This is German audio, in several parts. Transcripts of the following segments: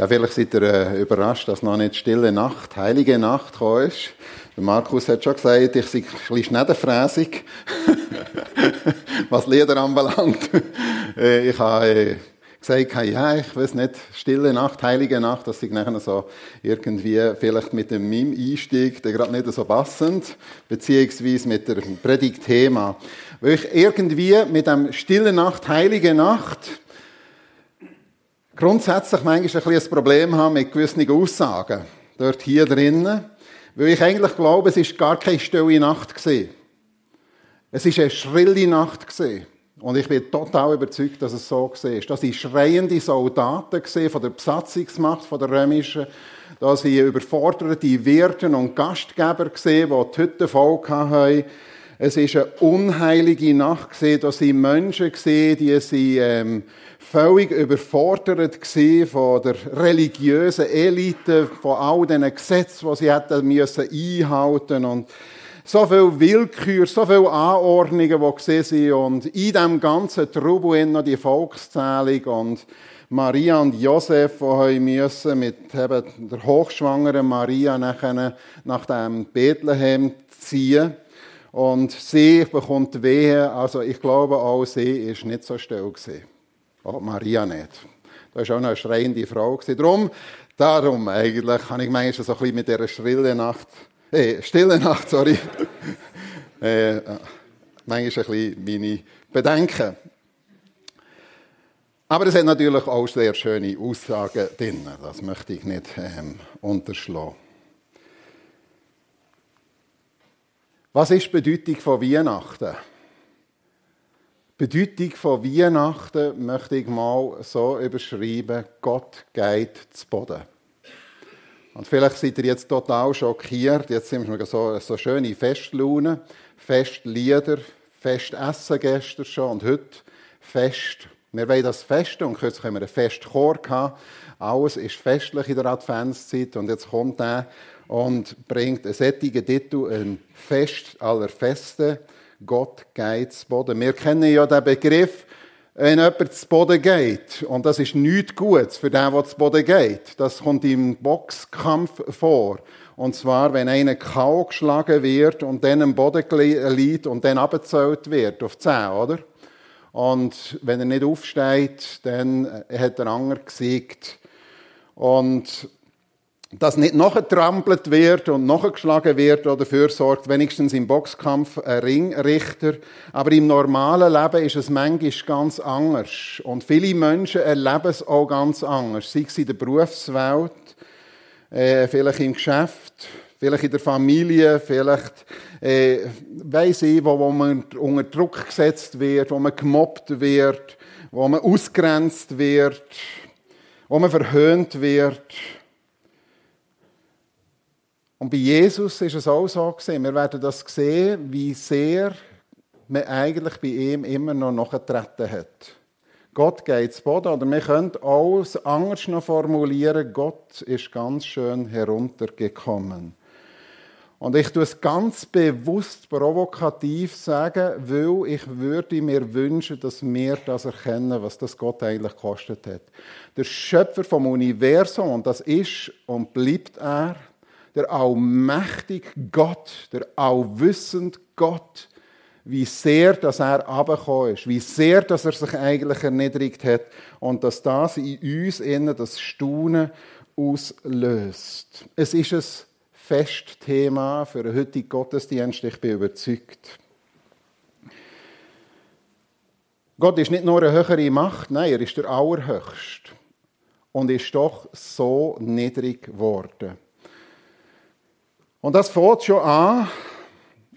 Ja, vielleicht seid ihr äh, überrascht, dass noch nicht Stille Nacht, Heilige Nacht gekommen ist. Der Markus hat schon gesagt, ich sei ein bisschen schneiderfräsig, was Lieder anbelangt. Äh, ich habe äh, gesagt, ja, ich weiß nicht, Stille Nacht, Heilige Nacht, das ist nachher so irgendwie vielleicht mit dem meinem Einstieg, der gerade nicht so passend, beziehungsweise mit dem Predigtthema. Weil ich irgendwie mit dem Stille Nacht, Heilige Nacht grundsätzlich manchmal ein, ein Problem habe mit gewissen Aussagen. Dort hier drinnen. Weil ich eigentlich glaube, es ist gar keine stille Nacht. Es ist eine schrille Nacht. Und ich bin total überzeugt, dass es so war. Das waren schreiende Soldaten von der Besatzungsmacht, von der römischen. Das waren überforderte Wirten und Gastgeber, die die Hütte voll hatten. Es war eine unheilige Nacht, da waren Menschen, die sie, ähm, völlig überfordert von der religiösen Elite, von all diesen Gesetzen, die sie hätten müssen einhalten und so viel Willkür, so viel Anordnungen, die gesehen sind und in diesem ganzen Trubel noch die Volkszählung und Maria und Josef, die müssen mit eben der hochschwangeren Maria nach dem Bethlehem ziehen. Und sie bekommt Wehe, also ich glaube auch, sie ist nicht so still gewesen. Auch Maria nicht. Da war auch noch eine schreiende Frau. Darum, darum eigentlich, habe ich manchmal so ein mit dieser schrillen Nacht, äh, stillen Nacht, sorry, äh, manchmal ein bisschen meine Bedenken. Aber es hat natürlich auch sehr schöne Aussagen drin. Das möchte ich nicht ähm, unterschlagen. Was ist die Bedeutung von Weihnachten? Bedeutung von Weihnachten möchte ich mal so überschreiben, Gott geht zu Boden. Und vielleicht seid ihr jetzt total schockiert, jetzt sind wir so, so schöne Festlaune, Festlieder, Festessen gestern schon und heute Fest. Wir wollen das Fest und kürzlich haben wir einen Festchor gehabt. Alles ist festlich in der Adventszeit und jetzt kommt er und bringt einen sättigen Titel, ein Fest aller Feste. Gott geht zu Boden. Wir kennen ja den Begriff, wenn jemand zu Boden geht. Und das ist nichts Gutes für den, der zu Boden geht. Das kommt im Boxkampf vor. Und zwar, wenn einer K.O. geschlagen wird und dann am Boden liegt und dann abgezählt wird auf 10, oder? Und wenn er nicht aufsteht, dann hat der Anger gesiegt. Und dass nicht nachgetrampelt wird und nachgeschlagen wird oder dafür sorgt wenigstens im Boxkampf ein Ringrichter. Aber im normalen Leben ist es manchmal ganz anders. Und viele Menschen erleben es auch ganz anders. Sei es in der Berufswelt, äh, vielleicht im Geschäft, vielleicht in der Familie, vielleicht, äh, weiss ich, wo, wo man unter Druck gesetzt wird, wo man gemobbt wird, wo man ausgrenzt wird, wo man verhöhnt wird. Und bei Jesus ist es auch so gesehen. Wir werden das sehen, wie sehr man eigentlich bei ihm immer noch nachgetreten hat. Gott geht zu Boden. Oder wir können auch anders noch formulieren, Gott ist ganz schön heruntergekommen. Und ich tue es ganz bewusst provokativ sagen, weil ich würde mir wünschen, dass wir das erkennen, was das Gott eigentlich gekostet hat. Der Schöpfer vom Universum, und das ist und bleibt er, der allmächtige Gott, der allwissende Gott, wie sehr, dass er abgekommen ist, wie sehr, dass er sich eigentlich erniedrigt hat und dass das in uns innen das Staunen auslöst. Es ist ein Festthema für den heutigen Gottesdienst, ich bin überzeugt. Gott ist nicht nur eine höhere Macht, nein, er ist der Allerhöchste und ist doch so niedrig geworden. Und das fängt schon an,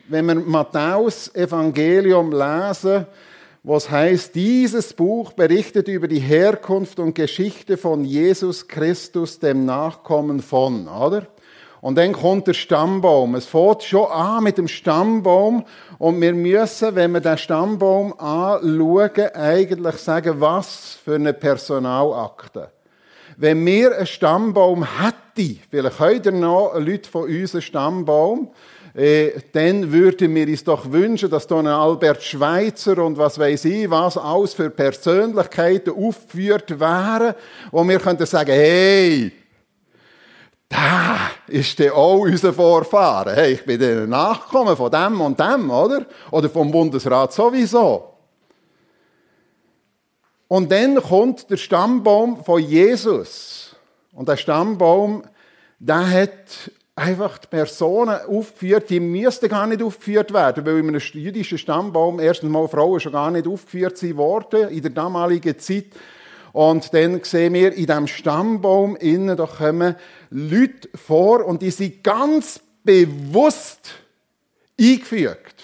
wenn wir Matthäus Evangelium lesen, was heißt, dieses Buch berichtet über die Herkunft und Geschichte von Jesus Christus, dem Nachkommen von, oder? Und dann kommt der Stammbaum. Es fängt schon an mit dem Stammbaum. Und wir müssen, wenn wir den Stammbaum anschauen, eigentlich sagen, was für eine Personalakte. Wenn wir einen Stammbaum hätten, vielleicht heute noch Leute von uns einen Stammbaum, äh, dann würden wir uns doch wünschen, dass da ein Albert Schweitzer und was weiß ich, was alles für Persönlichkeiten aufgeführt wären, wo wir könnten sagen, hey, da ist der auch unser Vorfahren. Hey, ich bin der Nachkommen von dem und dem, oder? Oder vom Bundesrat sowieso. Und dann kommt der Stammbaum von Jesus. Und der Stammbaum, der hat einfach die Personen aufgeführt, die müssten gar nicht aufgeführt werden, weil in einem jüdischen Stammbaum erstens mal Frauen schon gar nicht aufgeführt worden in der damaligen Zeit. Und dann sehen wir in diesem Stammbaum innen, da kommen Leute vor und die sind ganz bewusst eingefügt,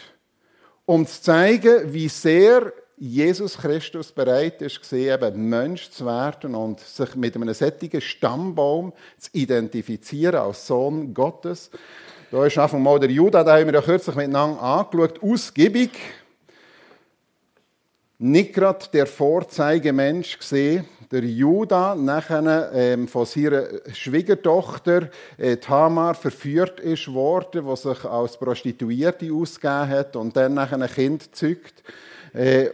um zu zeigen, wie sehr Jesus Christus bereit ist, eben Mensch zu werden und sich mit einem sättigen Stammbaum zu identifizieren als Sohn Gottes. Da ist einfach mal der Judah, da haben wir ja kürzlich miteinander angeschaut, ausgiebig. Nicht gerade der Vorzeigemensch gesehen, der Judah nachher ähm, von seiner Schwiegertochter äh, Tamar verführt ist worden, die sich als Prostituierte ausgegeben hat und dann nachher ein Kind zeugt. Äh,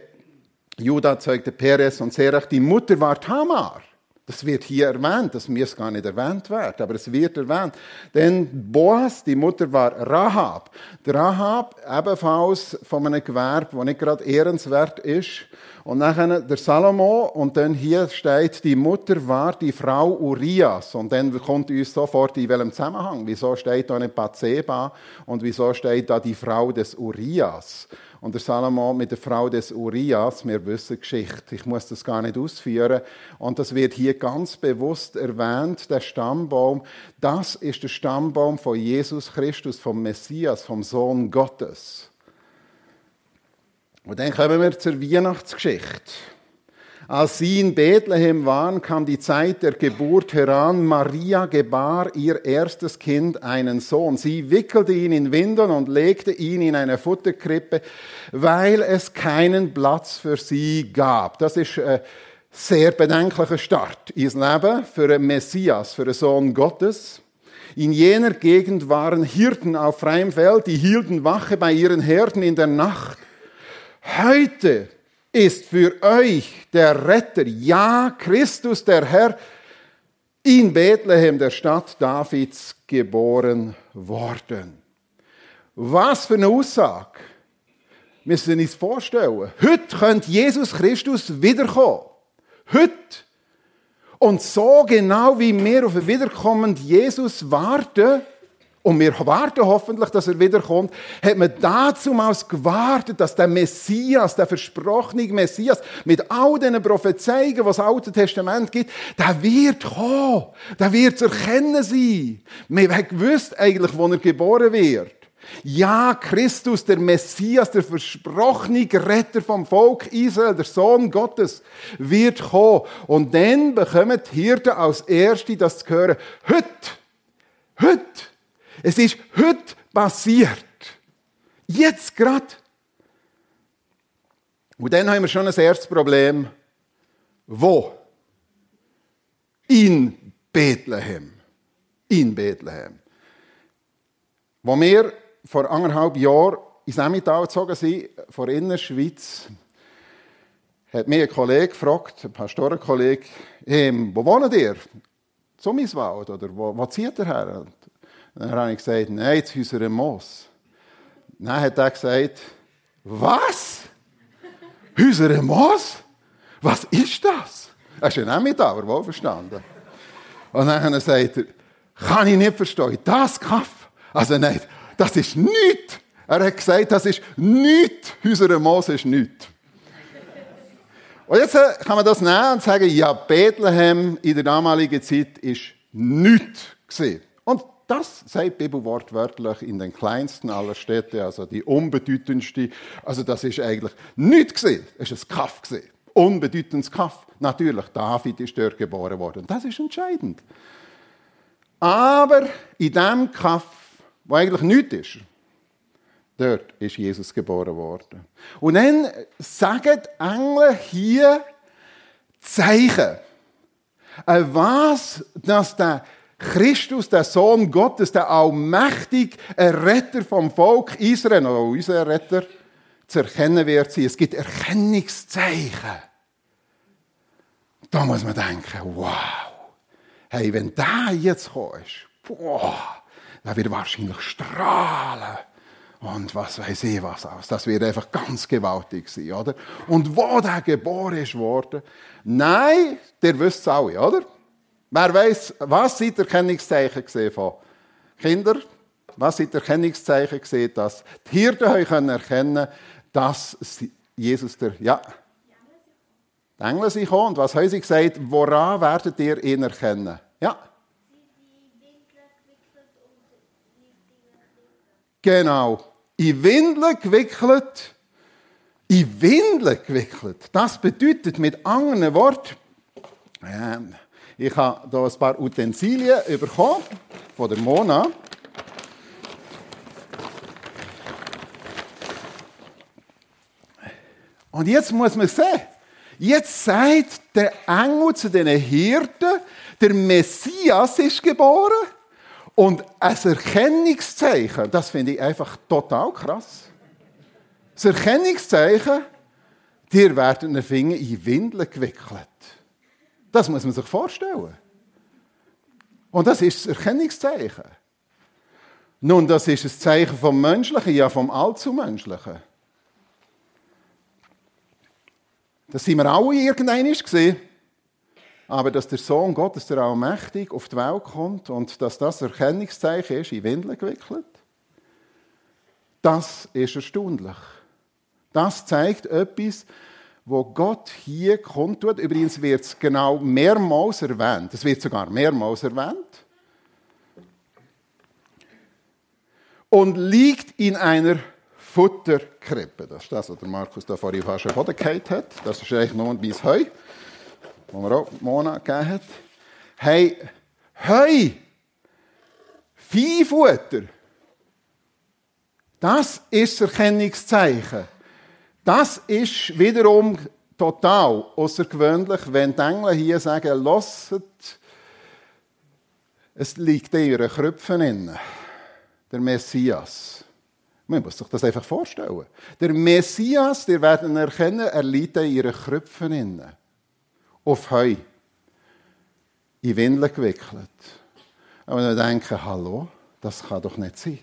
Judah zeugte Perez und Serach, die Mutter war Tamar. Das wird hier erwähnt, das muss gar nicht erwähnt werden, aber es wird erwähnt. Denn Boas, die Mutter war Rahab. Der Rahab ebenfalls von einem Gewerbe, das nicht gerade ehrenswert ist. Und nachher der Salomo, und dann hier steht, die Mutter war die Frau Urias. Und dann kommt uns sofort in welchem Zusammenhang. Wieso steht da nicht Bathseba und wieso steht da die Frau des Urias? Und der Salomo mit der Frau des Urias, wir wissen Geschichte, ich muss das gar nicht ausführen. Und das wird hier ganz bewusst erwähnt, der Stammbaum. Das ist der Stammbaum von Jesus Christus, vom Messias, vom Sohn Gottes. Und dann kommen wir zur Weihnachtsgeschichte. Als sie in Bethlehem waren, kam die Zeit der Geburt heran. Maria gebar ihr erstes Kind, einen Sohn. Sie wickelte ihn in Windeln und legte ihn in eine Futterkrippe, weil es keinen Platz für sie gab. Das ist ein sehr bedenklicher Start ins Leben für einen Messias, für einen Sohn Gottes. In jener Gegend waren Hirten auf freiem Feld, die hielten Wache bei ihren Herden in der Nacht. Heute ist für euch der Retter, ja, Christus, der Herr, in Bethlehem, der Stadt Davids, geboren worden. Was für eine Aussage. Wir müssen uns vorstellen. Heute könnte Jesus Christus wiederkommen. Heute. Und so genau wie wir auf einen wiederkommenden Jesus warten, und wir warten hoffentlich, dass er wiederkommt, hat man dazumals gewartet, dass der Messias, der versprochene Messias, mit all diesen Prophezeiungen, was das Alte Testament gibt, der wird kommen. Der wird zu erkennen sein. Wir haben gewusst eigentlich, wo er geboren wird. Ja, Christus, der Messias, der versprochene Retter vom Volk Israel, der Sohn Gottes, wird kommen. Und dann bekommen die Hirten als Erste das zu hören. Heute, heute es ist heute passiert. Jetzt gerade. Und dann haben wir schon ein erstes Problem. Wo? In Bethlehem. In Bethlehem. Wo wir vor anderthalb Jahren ins Emmental gezogen sind, vor Innerschweiz, hat mich ein Kollege gefragt, ein Pastorenkollege, ähm, wo wohnt ihr? Zummiswald, oder wo, wo zieht ihr her? Dann habe ich gesagt, nein, zu unserem Moos. Dann hat er gesagt, was? Unser Moos? Was ist das? Er ist ja nicht aber wohl verstanden. Und dann sagt er, kann ich nicht verstehen, das Kaff. Also nein, das ist nichts. Er hat gesagt, das ist nichts. Unser Moos ist nichts. Und jetzt äh, kann man das nehmen und sagen, ja, Bethlehem in der damaligen Zeit ist nichts. Das die Bibel wortwörtlich in den kleinsten aller Städte, also die unbedeutendste. Also das ist eigentlich nichts gesehen. Es ist ein Kaff gesehen. Unbedeutendes Kaff. Natürlich, David ist dort geboren worden. Das ist entscheidend. Aber in dem Kaff, wo eigentlich nichts ist, dort ist Jesus geboren worden. Und dann sagen die Engel hier Zeichen. Äh, was, dass der Christus, der Sohn Gottes, der allmächtig Retter vom Volk Israel, oder unser Retter, zu erkennen wird sie. Es gibt Erkennungszeichen. Da muss man denken, wow, hey, wenn der jetzt kommt, boah, der wird wahrscheinlich strahlen. Und was weiß ich was aus. Das wird einfach ganz gewaltig sein, oder? Und wo der geboren ist worden? Nein, der wisst es alle, oder? Wer weiß, was sind Erkennungszeichen gesehen von Kinder? Was sind Erkennungszeichen gesehen, dass die Hirten erkennen können, dass Jesus der, ja, die Engel sind gekommen. Und was haben sie gesagt? Woran werdet ihr ihn erkennen? Ja. Genau. In Windeln gewickelt. In Windeln gewickelt. Das bedeutet mit anderen Worten, ähm, ich habe hier ein paar Utensilien bekommen von der Mona. Und jetzt muss man sehen, jetzt sagt der Engel zu den Hirten, der Messias ist geboren und ein Erkennungszeichen, das finde ich einfach total krass. Das Erkennungszeichen, dir werden den Finger in Windeln gewickelt. Das muss man sich vorstellen. Und das ist das Erkennungszeichen. Nun, das ist ein Zeichen vom Menschlichen, ja vom Allzumenschlichen. Das sind wir alle irgendein gesehen. Aber dass der Sohn Gottes, der Allmächtig, auf die Welt kommt und dass das Erkennungszeichen ist, in Windeln gewickelt, das ist erstaunlich. Das zeigt etwas, wo Gott hier kundtut. Übrigens wird es genau mehrmals erwähnt. Es wird sogar mehrmals erwähnt. Und liegt in einer Futterkrippe. Das ist das, was der Markus da vorhin fast Boden gehabt hat. Das ist eigentlich nur bis Heu, wo man auch Mona gegeben hat. Hey, Heu, Viehfutter, das ist das Erkennungszeichen. Das ist wiederum total außergewöhnlich, wenn die Engel hier sagen, lasst, es liegt in ihren Kröpfen der Messias. Man muss sich das einfach vorstellen. Der Messias, der werden erkennen, er liegt in ihren Kröpfen innen. Auf Heu. In Windeln gewickelt. Und wir denken, hallo, das kann doch nicht sein.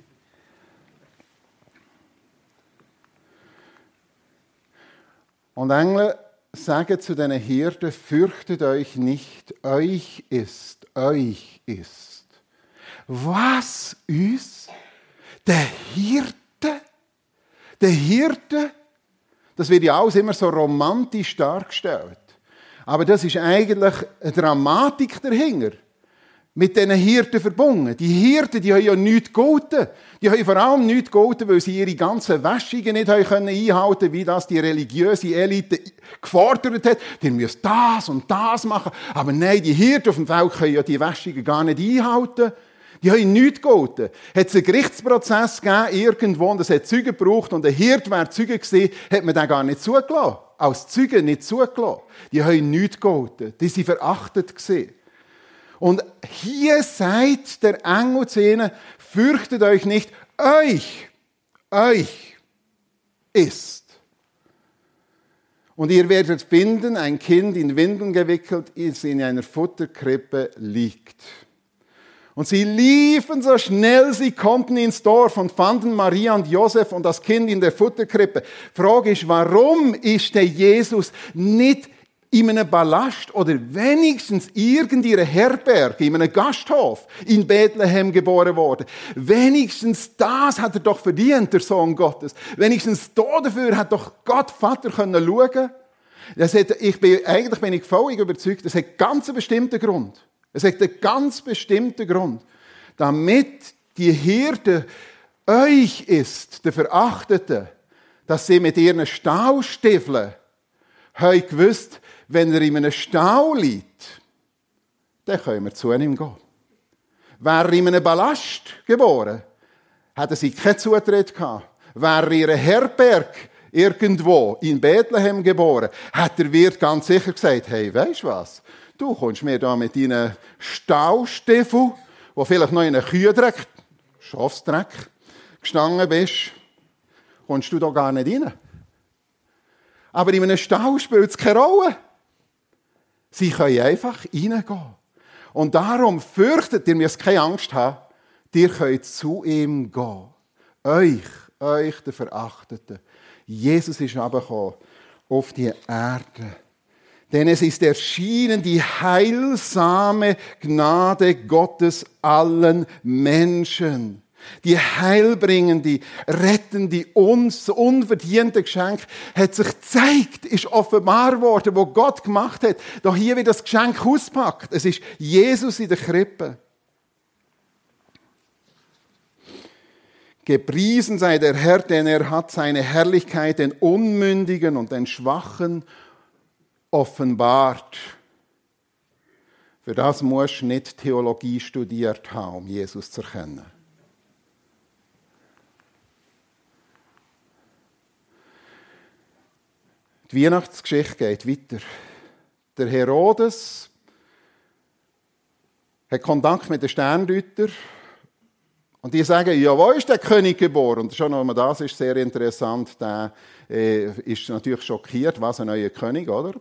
Und Engel sagen zu den Hirten, fürchtet euch nicht, euch ist, euch ist. Was ist? Der Hirte der Hirte, das wird ja alles immer so romantisch dargestellt. Aber das ist eigentlich eine Dramatik dahinter. Mit diesen Hirten verbunden. Die Hirten, die haben ja nichts gehalten. Die haben vor allem nichts gehalten, weil sie ihre ganzen Wäschungen nicht haben einhalten können, wie das die religiöse Elite gefordert hat. Die müssen das und das machen. Aber nein, die Hirten auf dem Feld können ja die Wäschungen gar nicht einhalten. Die haben nichts gehalten. Hat es einen Gerichtsprozess gegeben, irgendwo, und es hat Zeugen gebraucht, und ein Hirt wäre Zeuge gewesen, hat man den gar nicht zugelassen. Als Zeuge nicht zugelassen. Die haben nichts gehalten. Die sind verachtet gewesen. Und hier sagt der Engel fürchtet euch nicht, euch, euch ist. Und ihr werdet finden, ein Kind in Windeln gewickelt, das in einer Futterkrippe liegt. Und sie liefen so schnell sie konnten ins Dorf und fanden Maria und Josef und das Kind in der Futterkrippe. Frage ist, warum ist der Jesus nicht in einem Ballast oder wenigstens irgendeiner Herberge, in einem Gasthof in Bethlehem geboren worden. Wenigstens das hat er doch verdient, der Sohn Gottes. Wenigstens da dafür hat doch Gott Vater können schauen. Das hat, ich bin, eigentlich bin ich völlig überzeugt, das hat ganz einen bestimmten Grund. Es hat einen ganz bestimmten Grund. Damit die Hirte euch ist, der Verachtete, dass sie mit ihren Staustiefeln haben gewusst, wenn er in einem Stau liegt, dann können wir zu ihm gehen. Wäre er in einem Ballast geboren, hätten sie keinen Zutritt gehabt. Wäre er in einer Herberg irgendwo in Bethlehem geboren, hat der Wirt ganz sicher gesagt, hey, du was? Du kommst mir da mit deinen Staustiefeln, wo vielleicht noch in einem Kühdreck, Schafsdreck, gestanden bist, kommst du da gar nicht rein. Aber in einem Stall spielt es keine Rolle. Sie können einfach reingehen. Und darum fürchtet, ihr müsst keine Angst haben, ihr könnt zu ihm gehen. Euch, euch, der Verachteten. Jesus ist aber auf die Erde. Denn es ist erschienen die heilsame Gnade Gottes allen Menschen. Die heilbringende, rettende, uns unverdiente Geschenk hat sich gezeigt, ist offenbar worden, wo Gott gemacht hat. Doch hier wird das Geschenk auspackt. Es ist Jesus in der Krippe. Gepriesen sei der Herr, denn er hat seine Herrlichkeit den Unmündigen und den Schwachen offenbart. Für das musst du nicht Theologie studiert haben, um Jesus zu erkennen. Die Weihnachtsgeschichte geht weiter. Der Herodes hat Kontakt mit den Sterndeuter und die sagen, ja, wo ist der König geboren? Und schon nochmal das ist sehr interessant. Der äh, ist natürlich schockiert, was ein neuer König, oder?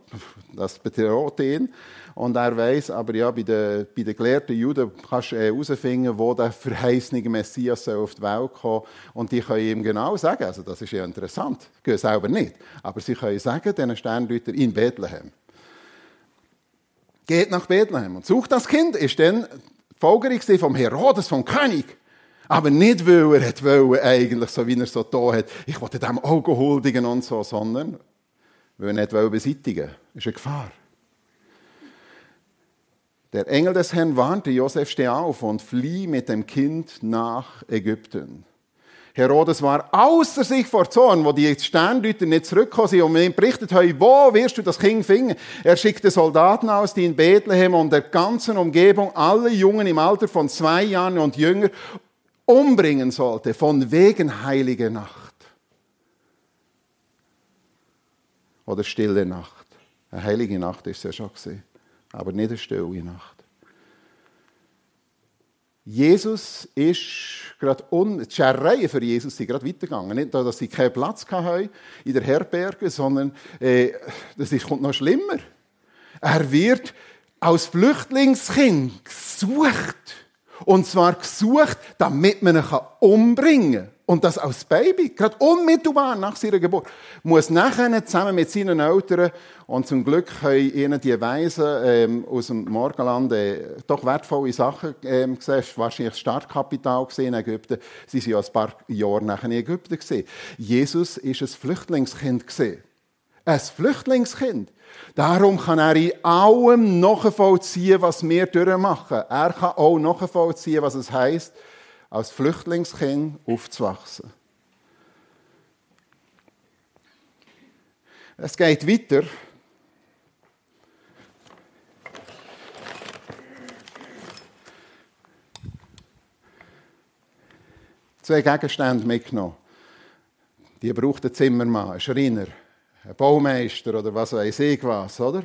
Das bedroht ihn. Und er weiß, aber ja, bei den, bei den gelehrten Juden kannst du herausfinden, äh, wo der verheißene Messias auf die Welt kommen Und die können ihm genau sagen, also das ist ja interessant, gehen selber nicht, aber sie können sagen, diesen Sternleuten in Bethlehem. Geht nach Bethlehem und sucht das Kind, ist dann Folgerung vom Herodes, vom König. Aber nicht, weil er hat wollen, eigentlich, so wie er so da hat, ich wollte dem Auge huldigen und so, sondern weil er nicht wollte beseitigen. Das ist eine Gefahr. Der Engel des Herrn warnte Josef, steh auf und flieh mit dem Kind nach Ägypten. Herodes war außer sich vor Zorn, wo die Sterndeuter nicht zurückgekommen sind und ihm berichtet haben, wo wirst du das Kind finden? Er schickte Soldaten aus, die in Bethlehem und der ganzen Umgebung alle Jungen im Alter von zwei Jahren und jünger umbringen sollte, von wegen heilige Nacht. Oder stille Nacht. Eine heilige Nacht ist es ja schon gesehen, aber nicht eine stille Nacht. Jesus ist gerade un die Scherreien für Jesus sind gerade weitergegangen. Nicht, dass sie keinen Platz hatten in der Herberge, sondern äh, das ist, kommt noch schlimmer. Er wird als Flüchtlingskind gesucht und zwar gesucht, damit man ihn umbringen kann. Und das als Baby, gerade unmittelbar nach seiner Geburt. Muss nachher zusammen mit seinen Eltern, und zum Glück können ihnen die Weisen ähm, aus dem Morgenland äh, doch wertvolle Sachen ähm, gesehen. Wahrscheinlich Startkapital in Ägypten. Sie waren ja ein paar Jahre nachher in Ägypten. Gewesen. Jesus war ein Flüchtlingskind. Gewesen. Ein Flüchtlingskind. Darum kann er in allem nachvollziehen, was wir durchmachen. Er kann auch nachvollziehen, was es heißt, als Flüchtlingskind aufzuwachsen. Es geht weiter. Zwei Gegenstände mitgenommen. Die braucht ein Zimmermann, ein Schreiner ein Baumeister oder was weiß ich was, oder?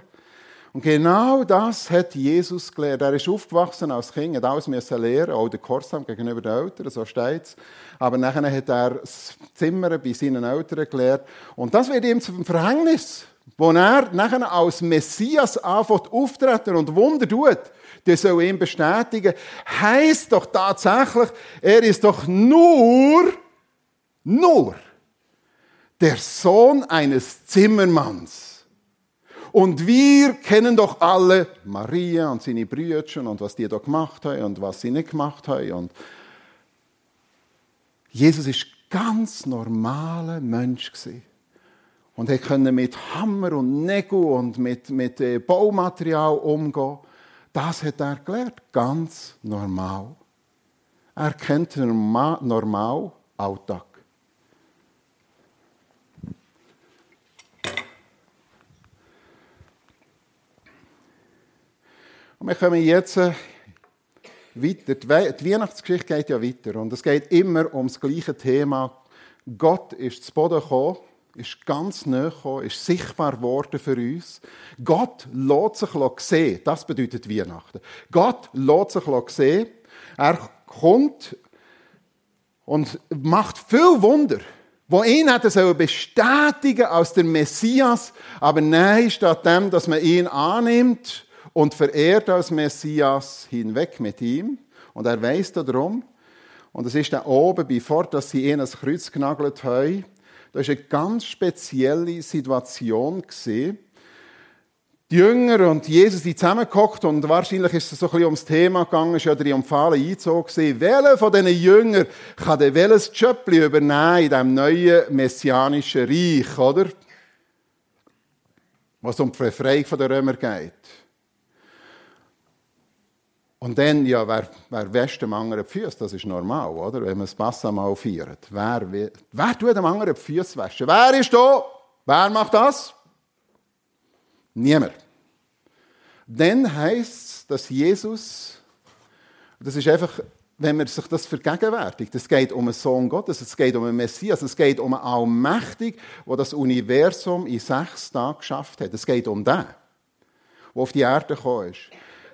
Und genau das hat Jesus gelehrt. Er ist aufgewachsen als Kind, hat alles müssen lernen, auch der Korsam gegenüber den Eltern, so steht. Aber nachher hat er das Zimmern bei seinen Eltern gelehrt. Und das wird ihm zum Verhängnis. Wo er nachher als Messias anfängt auftreten und Wunder tut, der soll ihn bestätigen, heißt doch tatsächlich, er ist doch nur, nur der Sohn eines Zimmermanns. Und wir kennen doch alle Maria und seine Brüder und was die da gemacht haben und was sie nicht gemacht haben. Und Jesus ist ganz normaler Mensch. Und er konnte mit Hammer und Nägel und mit, mit äh, Baumaterial umgehen. Das hat er gelernt. Ganz normal. Er kennt den normal Alltag. Und wir kommen jetzt äh, weiter. Die Weihnachtsgeschichte geht ja weiter und es geht immer um das gleiche Thema. Gott ist zu Boden gekommen ist ganz nahe gekommen, ist sichtbar geworden für uns. Gott lässt sich sehen. Das bedeutet Weihnachten. Gott lässt sich sehen. Er kommt und macht viel Wunder, wo ihn hätte sollen bestätigen als der Messias, aber nein, statt dem, dass man ihn annimmt und verehrt als Messias, hinweg mit ihm. Und er weiß darum. Und es ist dann oben, bevor dass sie ihn ans Kreuz genagelt haben, da war eine ganz spezielle Situation. Gewesen. Die Jünger und Jesus sind zusammengehockt und wahrscheinlich ist es so ein bisschen ums Thema gegangen, ist ja der triumphale Einzug gewesen. Welcher von diesen Jüngern kann denn welches Schöppli übernehmen in diesem neuen messianischen Reich, oder? Was um die Befreiung der Römer geht. Und dann, ja, wer, wer wäscht dem anderen die Füße? Das ist normal, oder? Wenn man das Passa mal feiert. Wer, wer, wer tut dem anderen die Füße waschen? Wer ist da? Wer macht das? Niemand. Dann heisst es, dass Jesus, das ist einfach, wenn man sich das vergegenwärtigt, es geht um einen Sohn Gottes, es geht um einen Messias, es geht um einen Allmächtig, der das Universum in sechs Tagen geschafft hat. Es geht um den, der auf die Erde gekommen ist.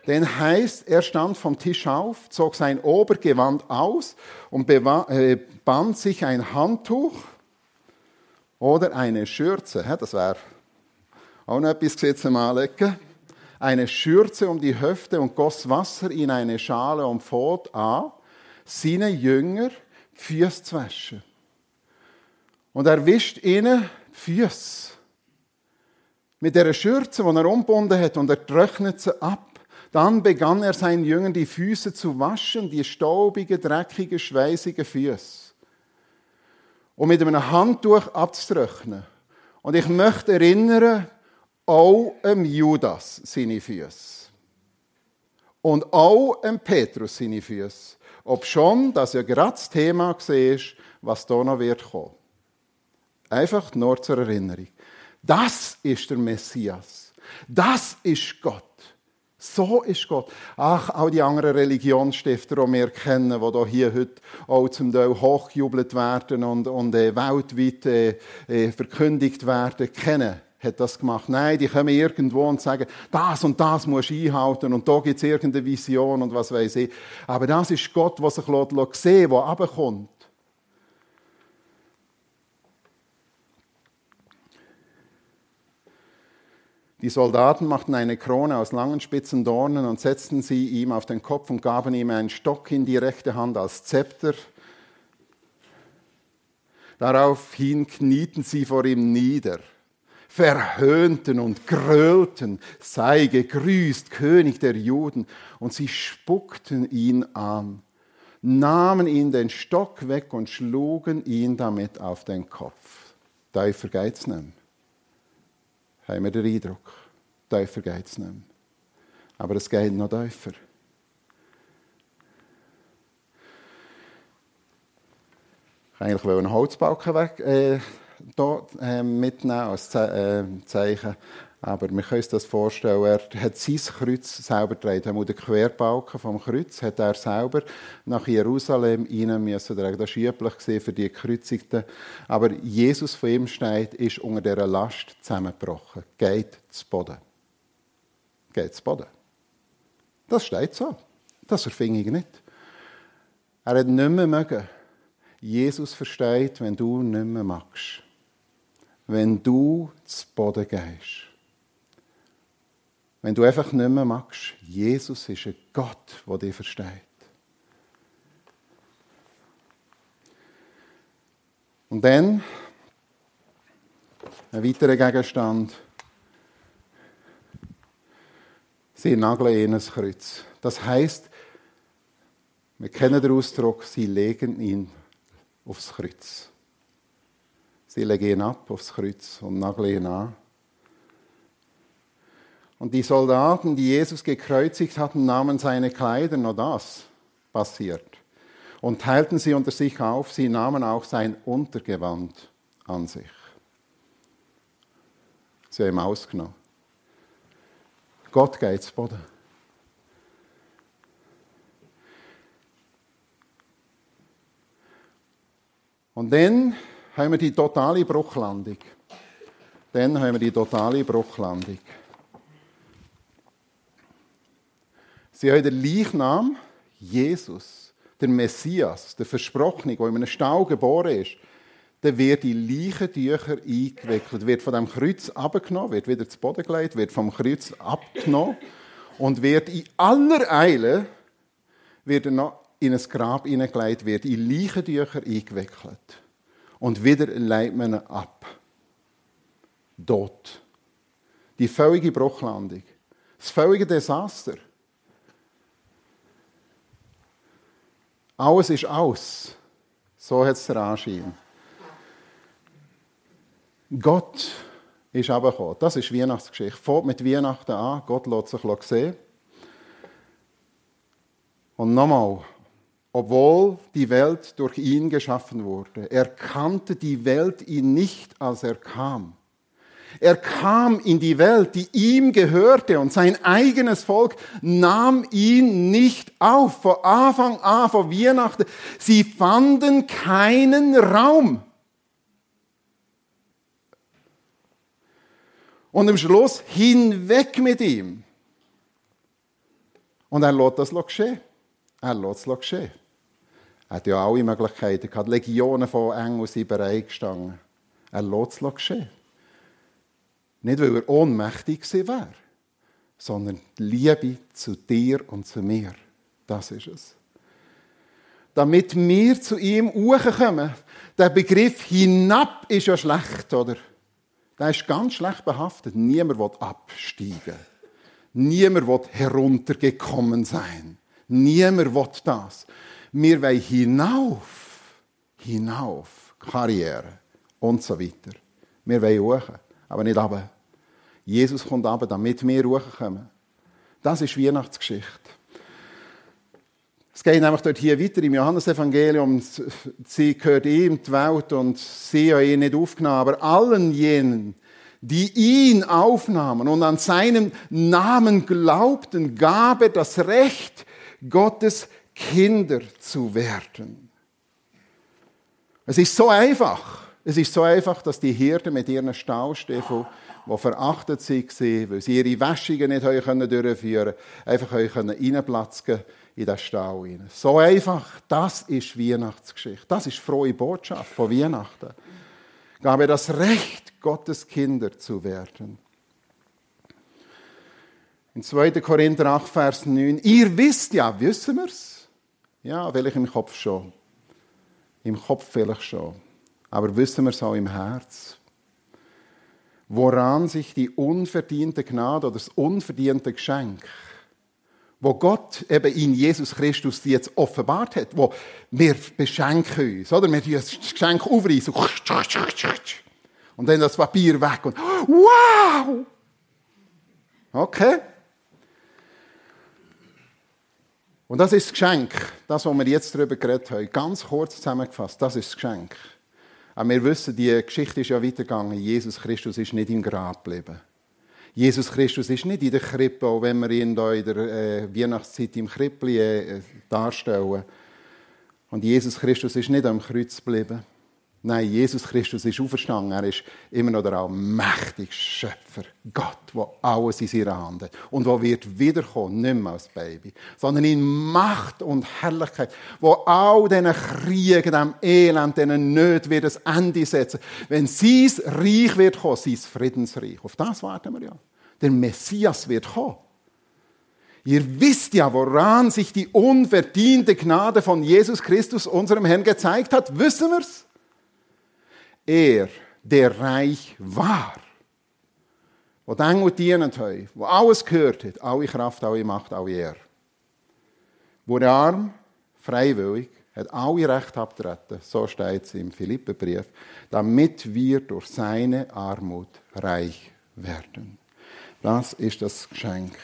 Denn heißt, er stand vom Tisch auf, zog sein Obergewand aus und äh, band sich ein Handtuch oder eine Schürze. Das wäre auch noch etwas gesetzt Anlegen. Eine Schürze um die Hüfte und goss Wasser in eine Schale und fot an, seine Jünger Füße zu waschen. Und er wischt ihnen Füße. Mit der Schürze, die er umgebunden hat, und er trocknet sie ab. Dann begann er seinen Jüngern die Füße zu waschen, die staubigen, dreckigen, schweißigen Füße. Und mit einem Handtuch abzutrocknen. Und ich möchte erinnern, auch am Judas seine Füße. Und auch am Petrus seine Füße. Ob schon, dass ja gerade das Thema war, was da noch wird kommen. Einfach nur zur Erinnerung. Das ist der Messias. Das ist Gott. So ist Gott. Ach, auch die anderen Religionsstifter, die wir kennen, die hier heute auch zum Teil hochgejubelt werden und, und äh, weltweit äh, äh, verkündigt werden, kennen hat das gemacht. Nein, die kommen irgendwo und sagen, das und das musst du einhalten und da gibt es irgendeine Vision und was weiß ich. Aber das ist Gott, der sich sehen lässt, der runterkommt. Die Soldaten machten eine Krone aus langen spitzen Dornen und setzten sie ihm auf den Kopf und gaben ihm einen Stock in die rechte Hand als Zepter. Daraufhin knieten sie vor ihm nieder, verhöhnten und grölten, sei gegrüßt, König der Juden, und sie spuckten ihn an, nahmen ihn den Stock weg und schlugen ihn damit auf den Kopf. Tiefer geht's nicht haben wir den Eindruck. Tiefer geht es nicht mehr. Aber es geht noch tiefer. Ich eigentlich einen Holzbalken weg, äh, hier, äh, mitnehmen als Ze äh, Zeichen. Aber wir können uns das vorstellen, er hat sein Kreuz selber getragen. Er den Querbalken vom Kreuz hat er selber nach Jerusalem rein müssen. Das war üblich für die Gekreuzigten. Aber Jesus von ihm steht, ist unter dieser Last zusammengebrochen. Geht zu Boden. Geht zu Boden. Das steht so. Das erfing ich nicht. Er hat nicht mehr mögen. Jesus versteht, wenn du nicht mehr magst. Wenn du zu Boden gehst. Wenn du einfach nicht mehr magst, Jesus ist ein Gott, der dich versteht. Und dann ein weiterer Gegenstand. Sie nageln ihn ins Kreuz. Das heißt, wir kennen den Ausdruck, sie legen ihn aufs Kreuz. Sie legen ihn ab aufs Kreuz und nageln ihn an. Und die Soldaten, die Jesus gekreuzigt hatten, nahmen seine Kleider, nur das passiert, und teilten sie unter sich auf. Sie nahmen auch sein Untergewand an sich. Sie haben ausgenommen. Gott geht zu Boden. Und dann haben wir die totale Bruchlandung. Dann haben wir die totale Bruchlandung. Sie haben den Leichnam Jesus, der Messias, der Versprochene, der in einem Stall geboren ist, dann wird die Leichentücher eingewickelt, wird von dem Kreuz abgenommen, wird wieder zu Boden gelegt, wird vom Kreuz abgenommen und wird in aller Eile wird er noch in ein Grab hineingelegt, wird in Leichentücher eingewickelt. Und wieder leitet man ihn ab. Dort. Die völlige Bruchlandung. Das völlige Desaster. Alles ist aus. So hat es den Anschein. Gott ist aber gekommen. Das ist Weihnachtsgeschichte. Fängt mit Weihnachten an. Gott lässt sich sehen. Und nochmal, obwohl die Welt durch ihn geschaffen wurde, erkannte die Welt ihn nicht, als er kam. Er kam in die Welt, die ihm gehörte, und sein eigenes Volk nahm ihn nicht auf. Von Anfang an, von Weihnachten. Sie fanden keinen Raum. Und am Schluss hinweg mit ihm. Und er lässt das geschehen. Er lässt es geschehen. Er hat ja alle Möglichkeiten gehabt. Legionen von Engeln sind bereitgestanden. Er lässt es geschehen. Nicht, weil er ohnmächtig gewesen sondern die Liebe zu dir und zu mir. Das ist es. Damit wir zu ihm kommen. Der Begriff hinab ist ja schlecht, oder? Der ist ganz schlecht behaftet. Niemand will absteigen. Niemand will heruntergekommen sein. Niemand will das. Wir wollen hinauf. Hinauf. Karriere. Und so weiter. Wir wollen hoch, aber nicht runter. Jesus kommt aber, damit wir kommen. Das ist Weihnachtsgeschichte. Es geht nämlich dort hier weiter im Johannesevangelium. Sie gehört ihm die Welt und sie haben ihn nicht aufgenommen. Aber allen jenen, die ihn aufnahmen und an seinen Namen glaubten, gab er das Recht, Gottes Kinder zu werden. Es ist so einfach. Es ist so einfach, dass die Hirten mit ihren Staustiefeln die verachtet waren, weil sie ihre Wäschungen nicht durchführen konnten, einfach reinplatzen in den Stall rein. So einfach, das ist Weihnachtsgeschichte. Das ist frohe Botschaft von Weihnachten. Ich habe das Recht, Gottes Kinder zu werden. In 2. Korinther 8, Vers 9. Ihr wisst ja, wissen wir es? Ja, vielleicht im Kopf schon. Im Kopf vielleicht schon. Aber wissen wir es auch im Herz? woran sich die unverdiente Gnade oder das unverdiente Geschenk, wo Gott eben in Jesus Christus jetzt offenbart hat, wo wir beschenken uns, oder? Wir das Geschenk aufreißen und dann das Papier weg und wow! Okay? Und das ist das Geschenk, das, was wir jetzt darüber geredet haben. Ganz kurz zusammengefasst, das ist das Geschenk. Aber wir wissen, die Geschichte ist ja weitergegangen. Jesus Christus ist nicht im Grab geblieben. Jesus Christus ist nicht in der Krippe, auch wenn wir ihn da in der äh, Weihnachtszeit im Krippli äh, darstellen. Und Jesus Christus ist nicht am Kreuz geblieben. Nein, Jesus Christus ist auferstanden. Er ist immer noch der allmächtige Schöpfer. Gott, der alles in seiner Hand hat. Und der wird wiederkommen, nicht mehr als Baby, sondern in Macht und Herrlichkeit, wo all diesen Kriegen, dem Elend, diesen Nöten wird das Ende setzen. Wenn sein Reich wird kommen, sein Friedensreich. Auf das warten wir ja. Der Messias wird kommen. Ihr wisst ja, woran sich die unverdiente Gnade von Jesus Christus, unserem Herrn, gezeigt hat. Wissen wir's? Er, der reich war, wo die Engel dienen haben, wo alles gehört hat, alle Kraft, alle Macht, alle Ehre, wurde arm, freiwillig, hat alle Recht abtreten, so steht es im Philipperbrief, damit wir durch seine Armut reich werden. Das ist das Geschenk.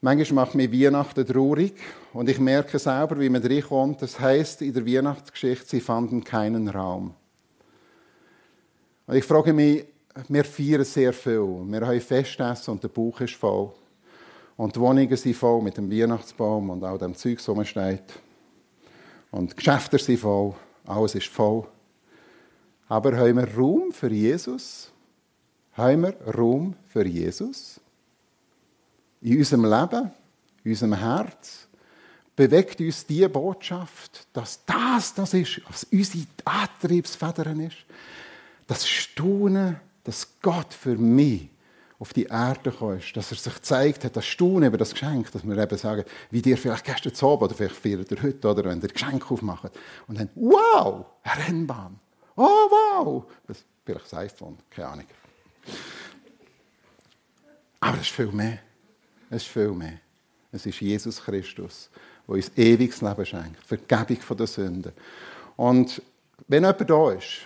Manchmal macht mich Weihnachten traurig und ich merke selber, wie man reinkommt. Das heißt in der Weihnachtsgeschichte, sie fanden keinen Raum. Und ich frage mich, wir feiern sehr viel. Wir haben Festessen und der Bauch ist voll. Und die Wohnungen sind voll mit dem Weihnachtsbaum und all dem Zeug, das steht. Und die Geschäfte sind voll, alles ist voll. Aber haben wir Raum für Jesus? Haben wir Raum für Jesus? In unserem Leben, in unserem Herz, bewegt uns die Botschaft, dass das das ist, was unsere Antriebsfedern ist. Das Staunen, dass Gott für mich auf die Erde ist, dass er sich gezeigt hat, das Staunen über das Geschenk, dass wir eben sagen, wie dir vielleicht gestern zu oder vielleicht feiert ihr heute, oder wenn ihr Geschenk aufmacht und dann, wow, eine Rennbahn. Oh, wow. Das, vielleicht das iPhone, keine Ahnung. Aber es ist viel mehr. Es ist viel mehr. Es ist Jesus Christus, der uns ewiges Leben schenkt, Vergebung der Sünden. Und wenn jemand da ist,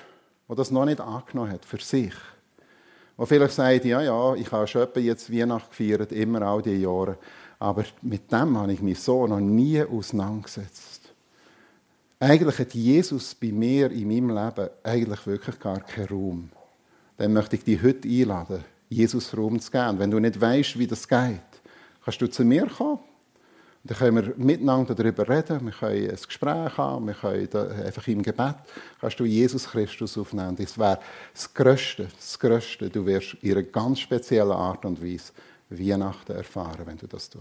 der das noch nicht angenommen hat für sich, der vielleicht sagt, ja, ja, ich habe schon jetzt Weihnachten gefeiert, immer all diese Jahre, aber mit dem habe ich mich so noch nie auseinandergesetzt. Eigentlich hat Jesus bei mir in meinem Leben eigentlich wirklich gar keinen Raum. Dann möchte ich dich heute einladen, Jesus Raum zu geben. Wenn du nicht weißt, wie das geht, kannst du zu mir kommen dann können wir miteinander darüber reden, wir können ein Gespräch haben, wir können einfach im Gebet, kannst du Jesus Christus aufnehmen. Das wäre das Größte, das Größte. Du wirst in einer ganz speziellen Art und Weise Weihnachten erfahren, wenn du das tust.